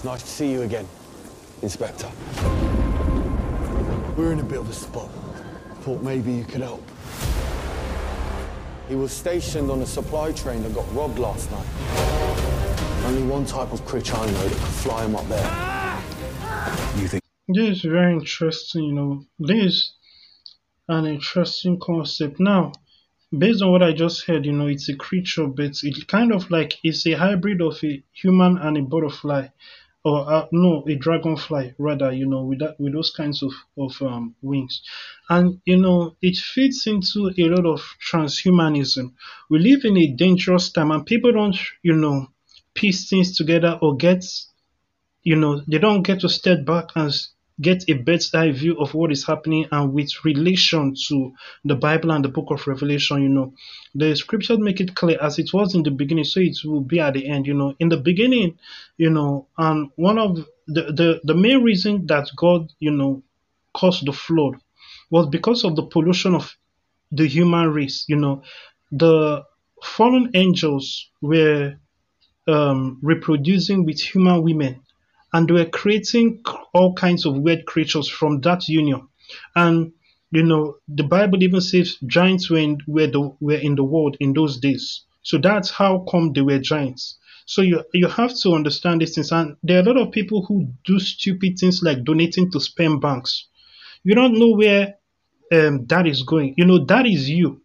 It's nice to see you again, Inspector. We're in a bit of a spot. Thought maybe you could help. He was stationed on a supply train that got robbed last night. Only one type of creature I know that could fly him up there. You think? This is very interesting, you know. This is an interesting concept. Now, based on what I just heard, you know, it's a creature, but it's kind of like it's a hybrid of a human and a butterfly, or uh, no, a dragonfly rather. You know, with that, with those kinds of of um, wings, and you know, it fits into a lot of transhumanism. We live in a dangerous time, and people don't, you know, piece things together or get, you know, they don't get to step back and get a bird's eye view of what is happening and with relation to the Bible and the book of Revelation, you know. The scriptures make it clear as it was in the beginning, so it will be at the end, you know. In the beginning, you know, and one of the, the, the main reason that God, you know, caused the flood was because of the pollution of the human race, you know. The fallen angels were um, reproducing with human women and were creating all kinds of weird creatures from that union. And you know, the Bible even says giants were in, were, the, were in the world in those days. So that's how come they were giants. So you you have to understand these things. And there are a lot of people who do stupid things like donating to sperm banks. You don't know where um, that is going. You know, that is you.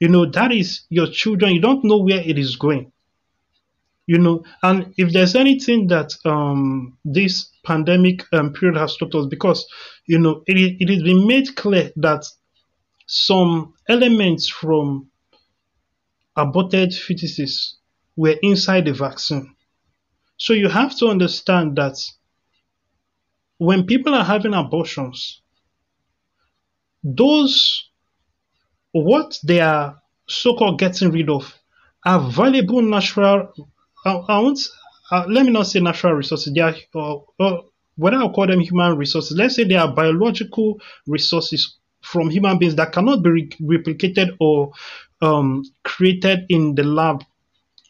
You know, that is your children. You don't know where it is going you know and if there's anything that um, this pandemic um, period has taught us because you know it, it has been made clear that some elements from aborted fetuses were inside the vaccine. So you have to understand that when people are having abortions those what they are so-called getting rid of are valuable natural I, I won't. Uh, let me not say natural resources. They are, uh, uh, whether I call them human resources, let's say they are biological resources from human beings that cannot be re- replicated or um, created in the lab.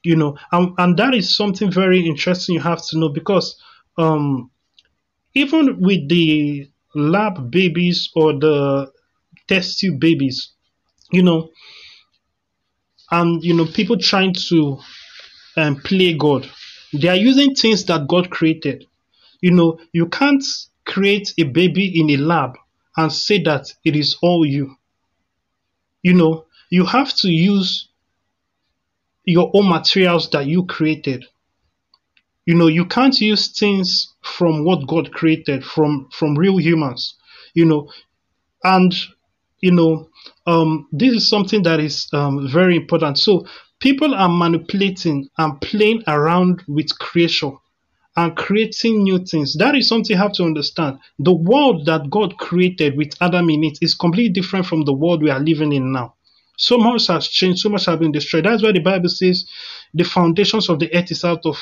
You know, and, and that is something very interesting you have to know because um, even with the lab babies or the test tube babies, you know, and you know, people trying to and play God. They are using things that God created. You know, you can't create a baby in a lab and say that it is all you. You know, you have to use your own materials that you created. You know, you can't use things from what God created from from real humans. You know, and you know, um, this is something that is um, very important. So people are manipulating and playing around with creation and creating new things. That is something you have to understand. The world that God created with Adam in it is completely different from the world we are living in now. So much has changed, so much has been destroyed. That's why the Bible says the foundations of the earth is out of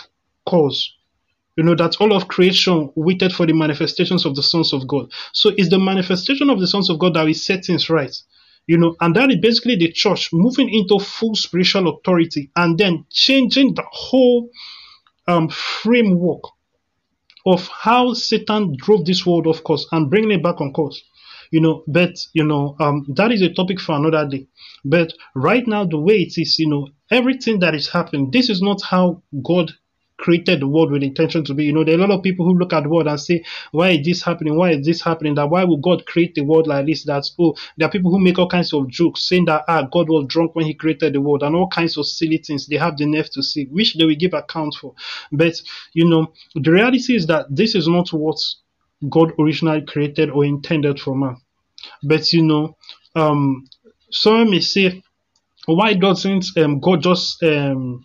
course. You know, that all of creation waited for the manifestations of the sons of God. So it's the manifestation of the sons of God that will set things right you know, and that is basically the church moving into full spiritual authority and then changing the whole um, framework of how Satan drove this world off course and bringing it back on course. You know, but you know, um, that is a topic for another day. But right now, the way it is, you know, everything that is happening, this is not how God created the world with intention to be. You know, there are a lot of people who look at the world and say, why is this happening? Why is this happening? That why would God create the world like this? That's oh, there are people who make all kinds of jokes saying that ah, God was drunk when he created the world and all kinds of silly things they have the nerve to say, which they will give account for. But you know, the reality is that this is not what God originally created or intended for man. But you know, um, some may say, why doesn't um, God just um,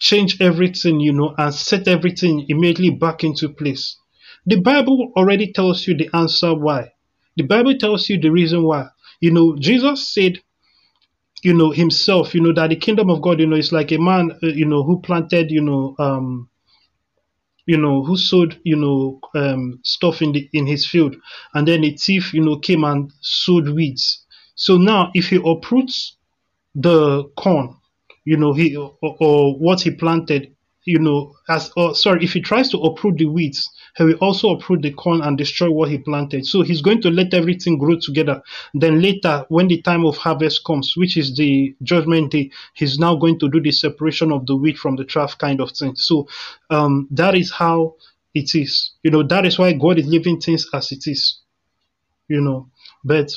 change everything, you know, and set everything immediately back into place. The Bible already tells you the answer why. The Bible tells you the reason why. You know, Jesus said, you know, himself, you know, that the kingdom of God, you know, is like a man, uh, you know, who planted, you know, um, you know, who sowed, you know, um, stuff in the in his field, and then a thief, you know, came and sowed weeds. So now, if he uproots the corn, you know, he or, or what he planted, you know, as uh, sorry, if he tries to uproot the weeds, he will also uproot the corn and destroy what he planted. So he's going to let everything grow together. Then later, when the time of harvest comes, which is the judgment day, he's now going to do the separation of the wheat from the chaff kind of thing. So um, that is how it is. You know, that is why God is leaving things as it is. You know, but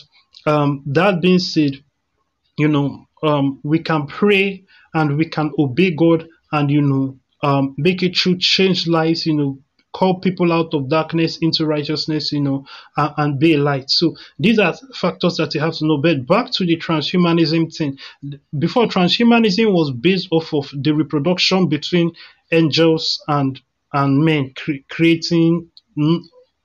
um, that being said, you know, um, we can pray and we can obey God and you know um, make it true, change lives, you know, call people out of darkness into righteousness, you know, and, and, be light. So these are factors that you have to know. But back to the transhumanism thing. Before transhumanism was based off of the reproduction between angels and and men, cre- creating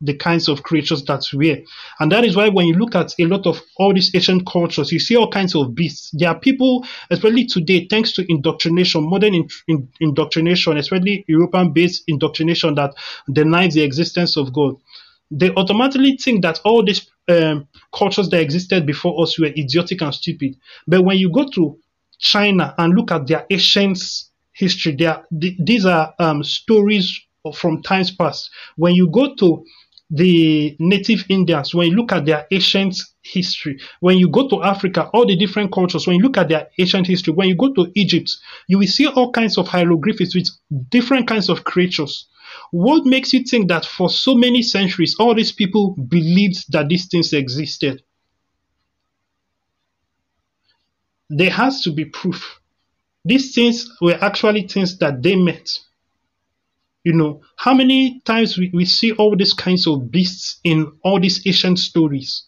the kinds of creatures that we are. And that is why when you look at a lot of all these ancient cultures, you see all kinds of beasts. There are people, especially today, thanks to indoctrination, modern in, in, indoctrination, especially European based indoctrination that denies the existence of God. They automatically think that all these um, cultures that existed before us were idiotic and stupid. But when you go to China and look at their ancient history, they are, these are um, stories from times past. When you go to the native Indians, when you look at their ancient history, when you go to Africa, all the different cultures, when you look at their ancient history, when you go to Egypt, you will see all kinds of hieroglyphics with different kinds of creatures. What makes you think that for so many centuries, all these people believed that these things existed? There has to be proof. These things were actually things that they met. You know, how many times we, we see all these kinds of beasts in all these ancient stories?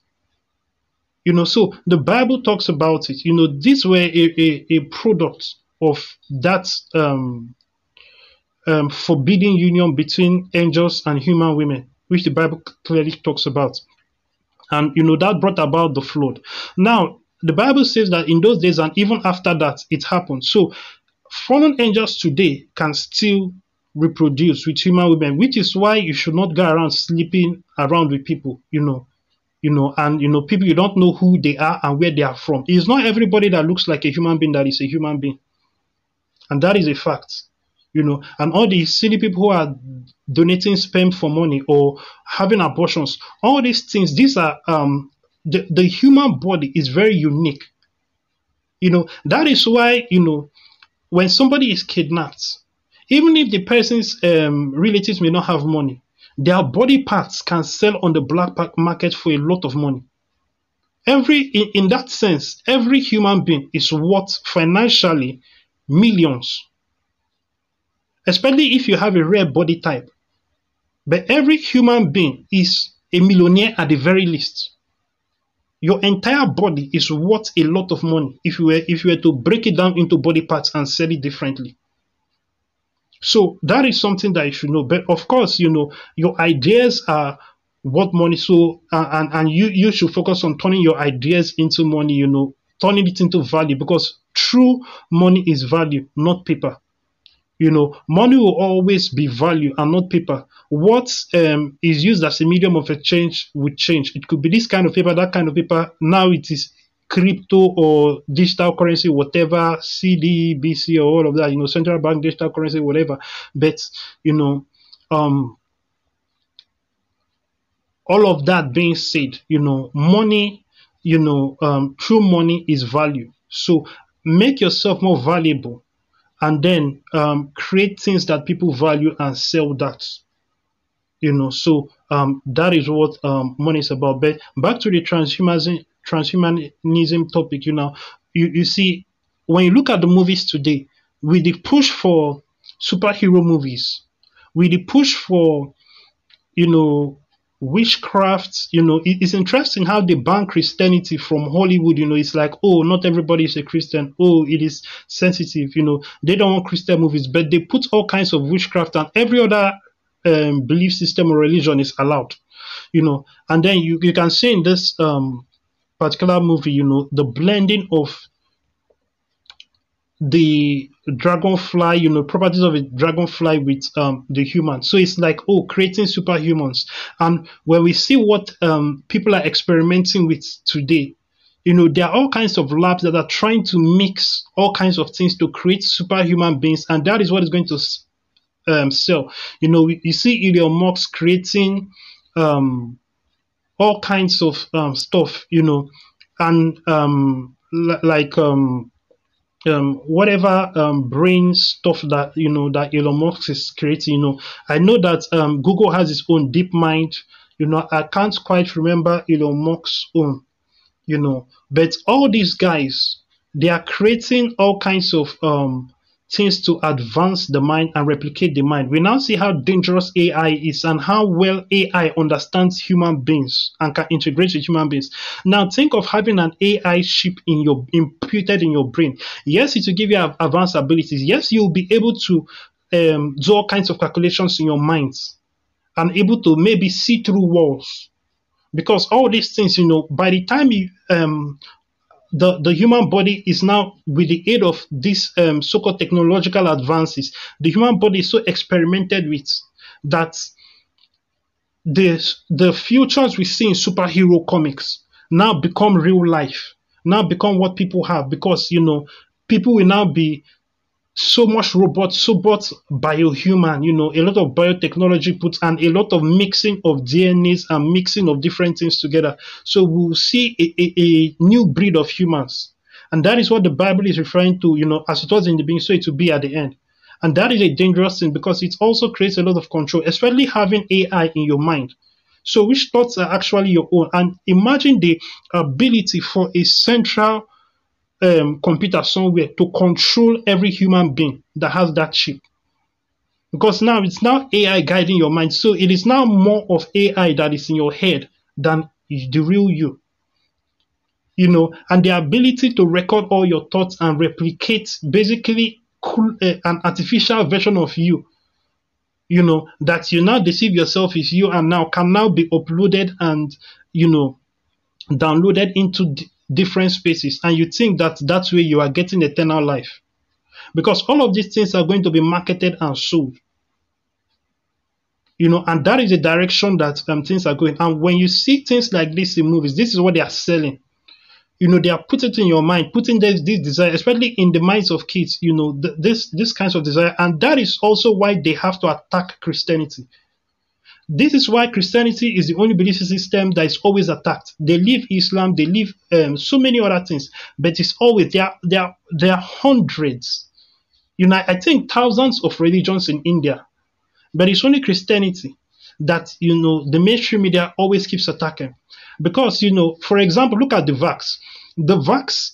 You know, so the Bible talks about it. You know, these were a, a, a product of that um, um, forbidden union between angels and human women, which the Bible clearly talks about. And, you know, that brought about the flood. Now, the Bible says that in those days and even after that, it happened. So, fallen angels today can still reproduce with human women, which is why you should not go around sleeping around with people, you know, you know, and you know, people you don't know who they are and where they are from. It's not everybody that looks like a human being that is a human being. And that is a fact. You know, and all these silly people who are donating sperm for money or having abortions, all these things, these are um the, the human body is very unique. You know, that is why, you know, when somebody is kidnapped, even if the person's um, relatives may not have money, their body parts can sell on the black market for a lot of money. Every in, in that sense, every human being is worth financially millions. Especially if you have a rare body type. But every human being is a millionaire at the very least. Your entire body is worth a lot of money if you were if you were to break it down into body parts and sell it differently. So that is something that you should know. But of course, you know, your ideas are what money. So uh, and and you you should focus on turning your ideas into money. You know, turning it into value because true money is value, not paper. You know, money will always be value and not paper. What um, is used as a medium of exchange would change. It could be this kind of paper, that kind of paper. Now it is crypto or digital currency, whatever, CD, BC, or all of that, you know, central bank digital currency, whatever. But, you know, um, all of that being said, you know, money, you know, um, true money is value. So make yourself more valuable and then um, create things that people value and sell that. You know, so um, that is what um, money is about. But back to the transhumanism, transhumanism topic, you know, you, you see, when you look at the movies today, with the push for superhero movies, with the push for, you know, witchcraft, you know, it, it's interesting how they ban Christianity from Hollywood. You know, it's like, oh, not everybody is a Christian. Oh, it is sensitive. You know, they don't want Christian movies, but they put all kinds of witchcraft and every other um, belief system or religion is allowed. You know, and then you, you can see in this um, particular movie, you know, the blending of the dragonfly, you know, properties of a dragonfly with um, the human. So it's like, oh, creating superhumans. And when we see what um, people are experimenting with today, you know, there are all kinds of labs that are trying to mix all kinds of things to create superhuman beings. And that is what is going to um, cell. You know, you see Elon Musk creating um, all kinds of um, stuff, you know, and um, l- like um, um, whatever um, brain stuff that you know that Elon Musk is creating. You know, I know that um, Google has its own Deep Mind. You know, I can't quite remember Elon Musk's own. You know, but all these guys, they are creating all kinds of um, things to advance the mind and replicate the mind. We now see how dangerous AI is and how well AI understands human beings and can integrate with human beings. Now think of having an AI chip in your imputed in your brain. Yes, it will give you advanced abilities. Yes, you'll be able to um, do all kinds of calculations in your minds and able to maybe see through walls. Because all these things, you know, by the time you um, the, the human body is now, with the aid of these um, so called technological advances, the human body is so experimented with that the, the futures we see in superhero comics now become real life, now become what people have because, you know, people will now be so much robot, so much biohuman, you know, a lot of biotechnology put and a lot of mixing of DNAs and mixing of different things together. So we'll see a, a, a, new breed of humans. And that is what the Bible is referring to, you know, as it was in the beginning, so it will be at the end. And that is a dangerous thing because it also creates a lot of control, especially having AI in your mind. So which thoughts are actually your own? And imagine the ability for a central um, computer somewhere to control every human being that has that chip. Because now it's now AI guiding your mind. So it is now more of AI that is in your head than the real you. You know, and the ability to record all your thoughts and replicate basically cool, uh, an artificial version of you. You know, that you now deceive yourself is you and now can now be uploaded and, you know, downloaded into different spaces and you think that that way you are getting eternal life. Because all of these things are going to be marketed and sold. You know and that is the direction that um, things are going. And when you see things like this in movies this is what they are selling. You know they are putting it in your mind putting this, this desire especially in the minds of kids you know th- this this kinds of desire. And that is also why they have to attack christianity this is why Christianity is the only belief system that is always attacked. They leave Islam, they leave um, so many other things, but it's always there. There there are hundreds, you know, I think thousands of religions in India, but it's only Christianity that you know the mainstream media always keeps attacking, because you know, for example, look at the vax. The vax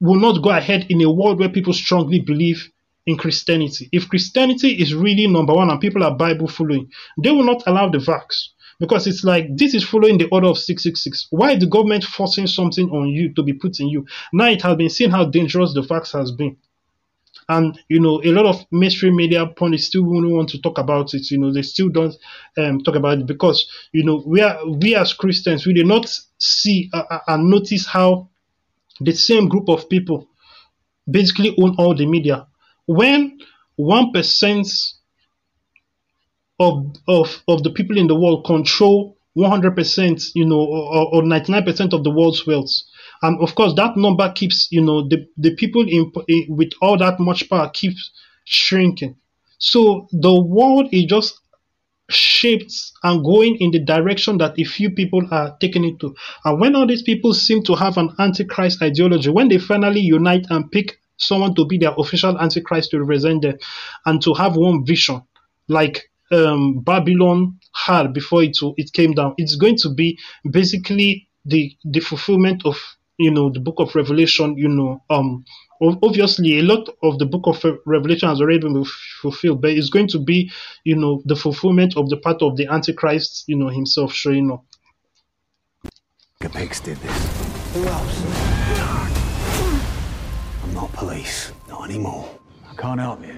will not go ahead in a world where people strongly believe in Christianity. If Christianity is really number one and people are Bible following, they will not allow the vax because it's like this is following the order of 666. Why the government forcing something on you to be put in you? Now it has been seen how dangerous the vax has been. And you know, a lot of mainstream media pundits still won't want to talk about it. You know, they still don't um, talk about it because you know we are we as Christians we do not see uh, uh and notice how the same group of people basically own all the media when one percent of, of of the people in the world control 100% you know or, or 99% of the world's wealth and of course that number keeps you know the, the people in with all that much power keeps shrinking. So the world is just shaped and going in the direction that a few people are taking it to. And when all these people seem to have an antichrist ideology when they finally unite and pick someone to be their official antichrist to represent them and to have one vision like um, Babylon had before it it came down. It's going to be basically the the fulfillment of you know the book of Revelation. You know, um, obviously a lot of the book of Revelation has already been fulfilled, but it's going to be you know the fulfillment of the part of the Antichrist. You know himself showing up. Capex did this. Who else? I'm not police. Not anymore. I can't help you.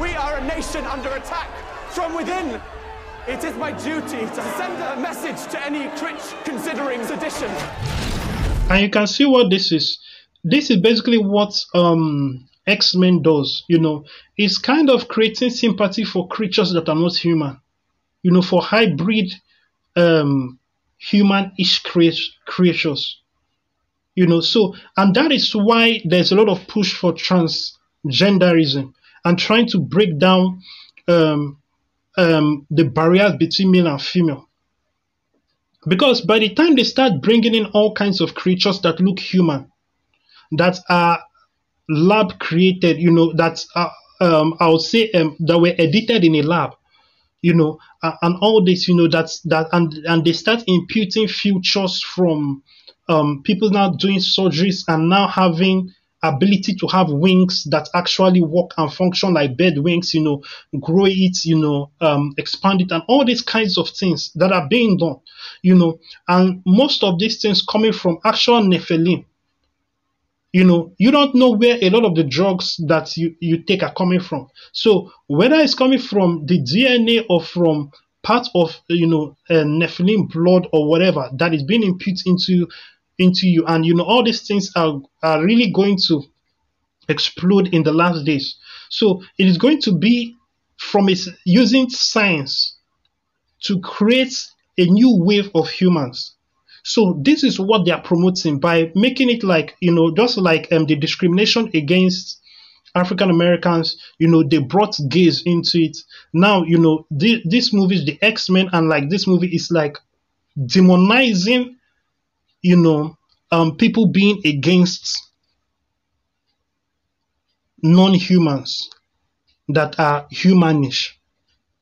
We are a nation under attack from within. It is my duty to send a message to any critch considering sedition. And you can see what this is. This is basically what um, X Men does. You know, it's kind of creating sympathy for creatures that are not human. You know, for hybrid um, human-ish creatures you know so and that is why there's a lot of push for transgenderism and trying to break down um, um, the barriers between male and female. Because by the time they start bringing in all kinds of creatures that look human, that are lab created, you know, that um, I would say um, that were edited in a lab, you know, and all this, you know, that's that, and and they start imputing futures from um, people now doing surgeries and now having ability to have wings that actually work and function like bird wings, you know, grow it, you know, um, expand it, and all these kinds of things that are being done, you know, and most of these things coming from actual Nephilim. You know, you don't know where a lot of the drugs that you, you take are coming from. So whether it's coming from the DNA or from part of you know uh, Nephilim blood or whatever that is being imputed into into you. And you know, all these things are, are really going to explode in the last days. So it is going to be from its using science to create a new wave of humans. So this is what they are promoting by making it like you know just like um, the discrimination against African Americans. You know they brought gays into it. Now you know the, this movie is the X Men and like this movie is like demonizing you know, um, people being against non-humans that are humanish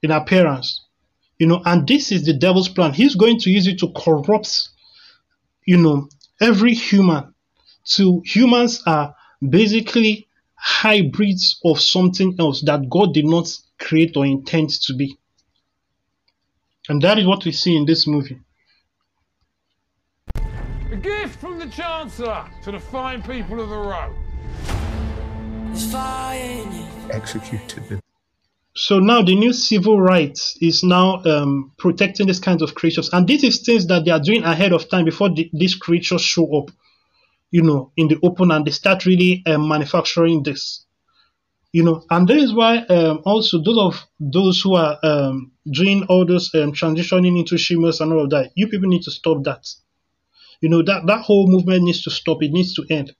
in appearance, you know, and this is the devil's plan. He's going to use it to corrupt, you know, every human. To humans are basically hybrids of something else that God did not create or intend to be. And that is what we see in this movie. A gift from the Chancellor to the fine people of the row. Executed. Them. So now the new civil rights is now um, protecting these kinds of creatures, and this is things that they are doing ahead of time before the, these creatures show up, you know, in the open, and they start really um, manufacturing this, you know, and that is why um, also those of those who are um, doing all those um, transitioning into shimmers and all of that, you people need to stop that. You know that that whole movement needs to stop. It needs to end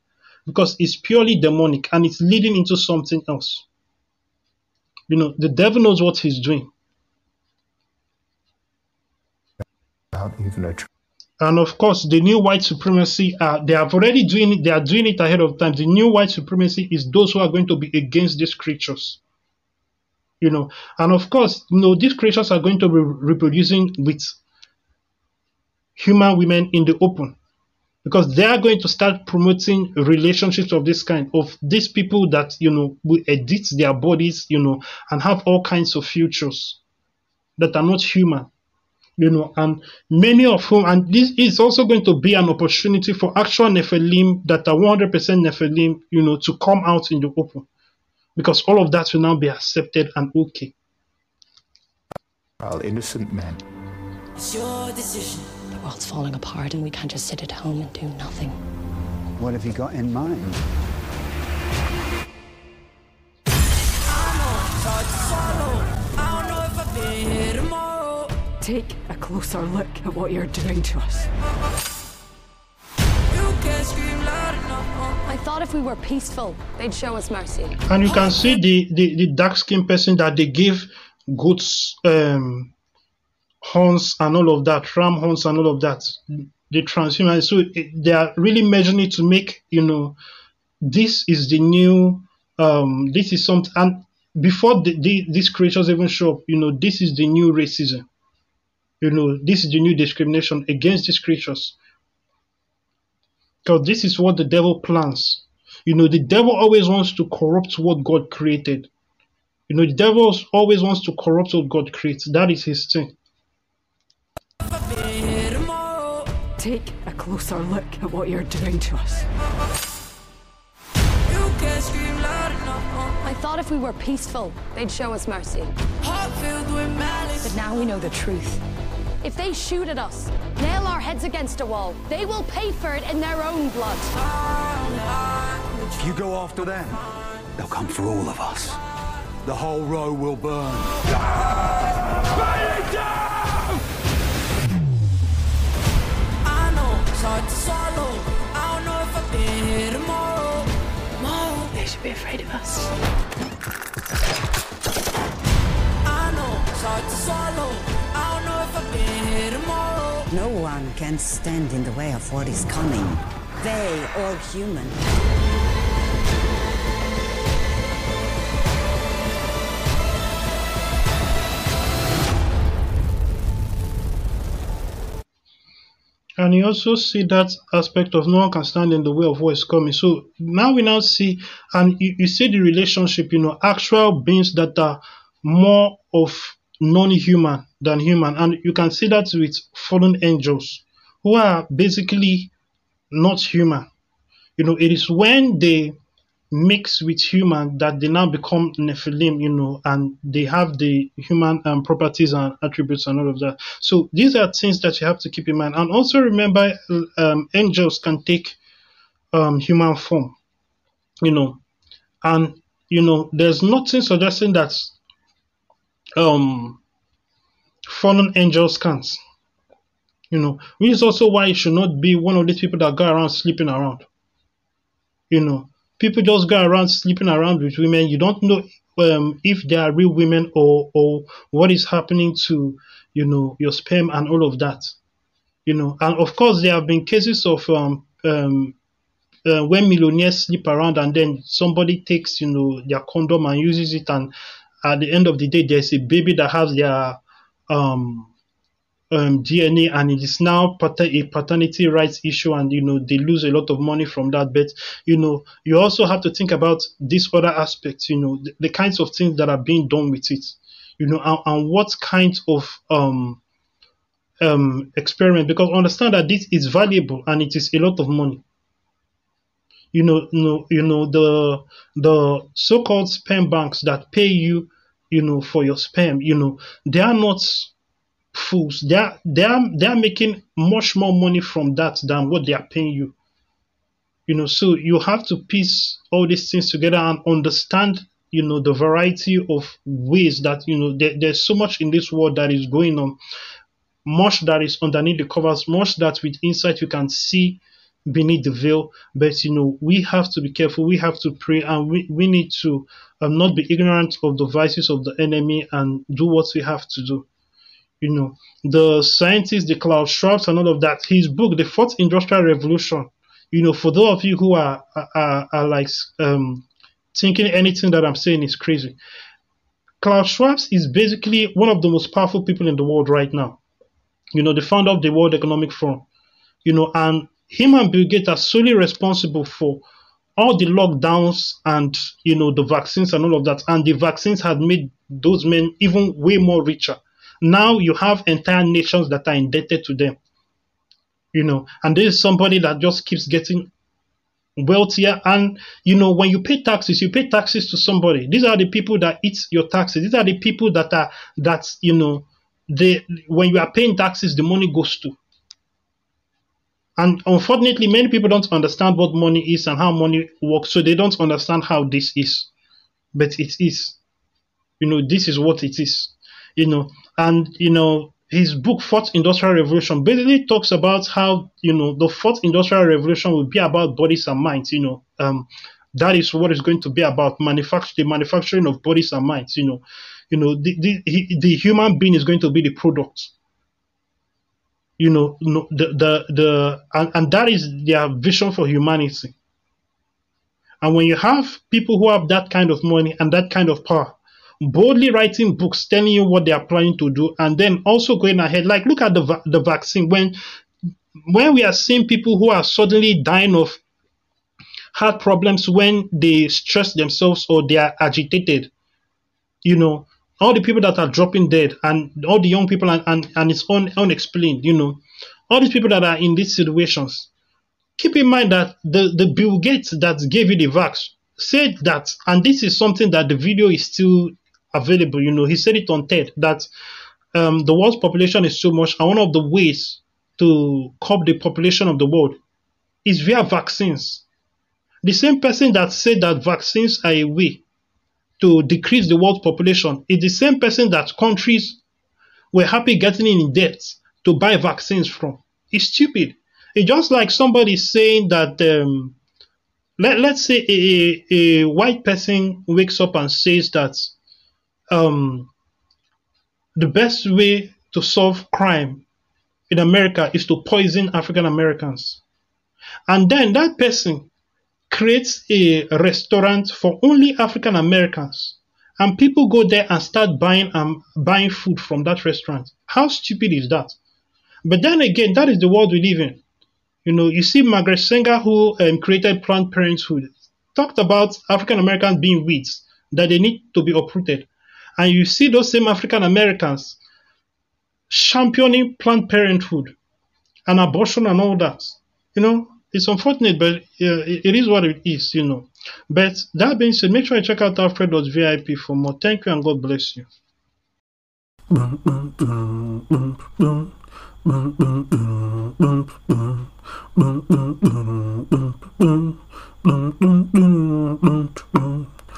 because it's purely demonic and it's leading into something else. You know, the devil knows what he's doing. even a tr- And of course, the new white supremacy, uh, they have already doing it, they are doing it ahead of time. The new white supremacy is those who are going to be against these creatures. You know, and of course, you know, these creatures are going to be reproducing with human women in the open because they are going to start promoting relationships of this kind of these people that you know will edit their bodies you know and have all kinds of futures that are not human you know and many of whom and this is also going to be an opportunity for actual nephilim that are 100% nephilim you know to come out in the open because all of that will now be accepted and okay Well, innocent men. It's your decision. The world's falling apart and we can't just sit at home and do nothing. What have you got in mind? I don't know if I'll be here tomorrow. Take a closer look at what you're doing to us. You can't scream loud enough. I thought if we were peaceful, they'd show us mercy. and you can see the the, the dark skinned person that they give goods um horns and all of that ram horns and all of that the transhuman. So it, they are really measuring it to make you know this is the new um this is something and before the, the, these creatures even show up you know this is the new racism. You know this is the new discrimination against these creatures. Because this is what the devil plans. You know the devil always wants to corrupt what god created. You know the devil always wants to corrupt what god creates. That is his thing Take a closer look at what you're doing to us. You can't scream loud enough. I thought if we were peaceful, they'd show us mercy. Heart filled with malice. But now we know the truth. If they shoot at us, nail our heads against a wall, they will pay for it in their own blood. If you go after them, they'll come for all of us. The whole row will burn. afraid of us. No one can stand in the way of what is coming. They, all human. And you also see that aspect of no one can stand in the way of what is coming. So now we now see, and you, you see the relationship, you know, actual beings that are more of non-human than human, and you can see that with fallen angels who are basically not human. You know, it is when they mix with human that they now become Nephilim, you know, and they have the human um, properties and attributes and all of that. So these are things that you have to keep in mind. And also remember, um, angels can take um, human form, you know, and you know, there's nothing suggesting that um, fallen angels can't. You know, which is also why you should not be one of these people that go around sleeping around. You know, people just go around sleeping around with women. You don't know um, if they are real women or or what is happening to you know your sperm and all of that. You know, and of course there have been cases of um, um, uh, when millionaires sleep around and then somebody takes you know their condom and uses it, and at the end of the day there's a baby that has their um, um, DNA and it is now pater- a paternity rights issue and you know they lose a lot of money from that. But you know you also have to think about these other aspects you know the, the kinds of things that are being done with it you know and, and what kind of um um experiment because understand that this is valuable and it is a lot of money. You know, you know, you know the the so-called sperm banks that pay you, you know, for your sperm, you know, they are not fools. They are they are they are making much more money from that than what they are paying you. You know, so you have to piece all these things together and understand, you know, the variety of ways that you know there, there's so much in this world that is going on, much that is underneath the covers, much that with insight you can see beneath the veil. But you know, we have to be careful. We have to pray, and we, we need to um, not be ignorant of the vices of the enemy and do what we have to do you know, the scientists, the Klaus Schwab, and all of that. His book, The Fourth Industrial Revolution, you know, for those of you who are are, are like um, thinking anything that I'm saying is crazy, Klaus Schwab is basically one of the most powerful people in the world right now. You know, the founder of the World Economic Forum. You know, and him and Bill Gates are solely responsible for all the lockdowns and you know the vaccines and all of that. And the vaccines had made those men even way more richer now you have entire nations that are indebted to them. You know, and this is somebody that just keeps getting wealthier. And you know, when you pay taxes, you pay taxes to somebody. These are the people that eat your taxes. These are the people that are that you know they when you are paying taxes, the money goes to. And unfortunately, many people don't understand what money is and how money works, so they don't understand how this is. But it is. You know, this is what it is. You know, and you know his book fourth industrial revolution basically talks about how you know the fourth industrial revolution will be about bodies and minds you know. Um, that is what it's going to be about manufacture the manufacturing of bodies and minds you know. You know the, the, the human being is going to be the product. You know the the, the and, and that is their vision for humanity. And when you have people who have that kind of money and that kind of power boldly writing books telling you what they are planning to do and then also going ahead like look at the va- the vaccine. When when we are seeing people who are suddenly dying of heart problems when they stress themselves or they are agitated you know all the people that are dropping dead and all the young people and, and, and it's un, unexplained you know all these people that are in these situations keep in mind that the, the bill gates that gave you the vax said that and this is something that the video is still available. You know, he said it on TED that um, the world's population is so much, and one of the ways to curb the population of the world is via vaccines. The same person that said that vaccines are a way to decrease the world's population is the same person that countries were happy getting in debt to buy vaccines from. It's stupid. It's just like somebody saying that um, let, let's say a, a white person wakes up and says that um, the best way to solve crime in America is to poison African Americans. And then that person creates a restaurant for only African Americans. And people go there and start buying um, buying food from that restaurant. How stupid is that? But then again, that is the world we live in. You know, you see Margaret Sanger, who um, created Planned Parenthood, talked about African Americans being weeds, that they need to be uprooted. And you see those same African Americans championing Planned Parenthood and abortion and all that. You know, it's unfortunate, but uh, it, is what it is, you know. But that being said, make sure you check out Alfred.vip for more. Thank you and God bless you.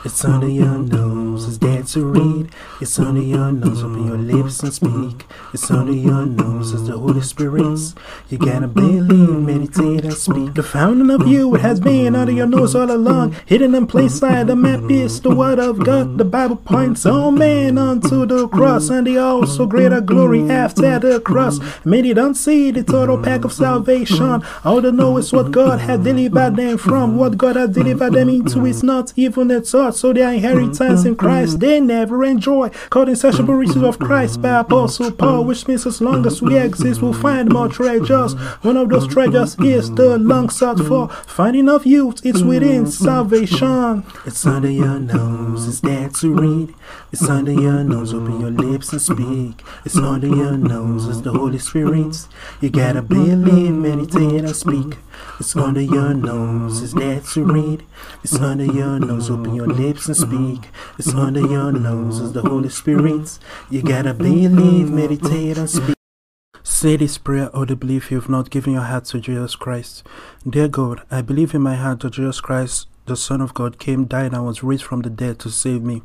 It's under your nose, it's read. It's under your nose, open your lips and speak. It's under your nose, it's the Holy Spirit. You gotta believe, meditate, and speak. The fountain of you has been under your nose all along, hidden in plain sight. The map is the word of God. The Bible points all men unto the cross, and the also greater glory after the cross. Many don't see the total pack of salvation. All they know is what God has delivered them from. What God has delivered them into is not even a thought. So their inheritance in Christ they never enjoy. Called insatiable riches of Christ by Apostle Paul, which means as long as we exist, we'll find more treasures. One of those treasures is the long sought for finding of youth. It's within salvation. It's under your nose. It's there to read. It's under your nose. Open your lips and speak. It's under your nose. It's the Holy Spirit. You gotta believe, meditate, and speak. It's under your nose. It's there to read. It's under your nose. Open your lips and speak. It's under your nose. It's the Holy Spirit. You gotta believe, meditate, and speak. Say this prayer oh, or the belief you have not given your heart to Jesus Christ. Dear God, I believe in my heart to Jesus Christ, the Son of God, came, died, and was raised from the dead to save me.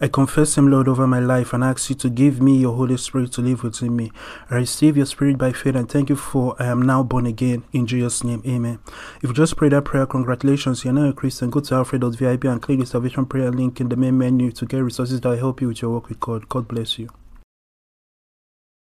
I confess Him, Lord, over my life and ask you to give me your Holy Spirit to live within me. I receive your Spirit by faith and thank you for I am now born again. In Jesus' name, Amen. If you just prayed that prayer, congratulations, you're now a Christian. Go to alfred.vip and click the salvation prayer link in the main menu to get resources that help you with your work with God. God bless you.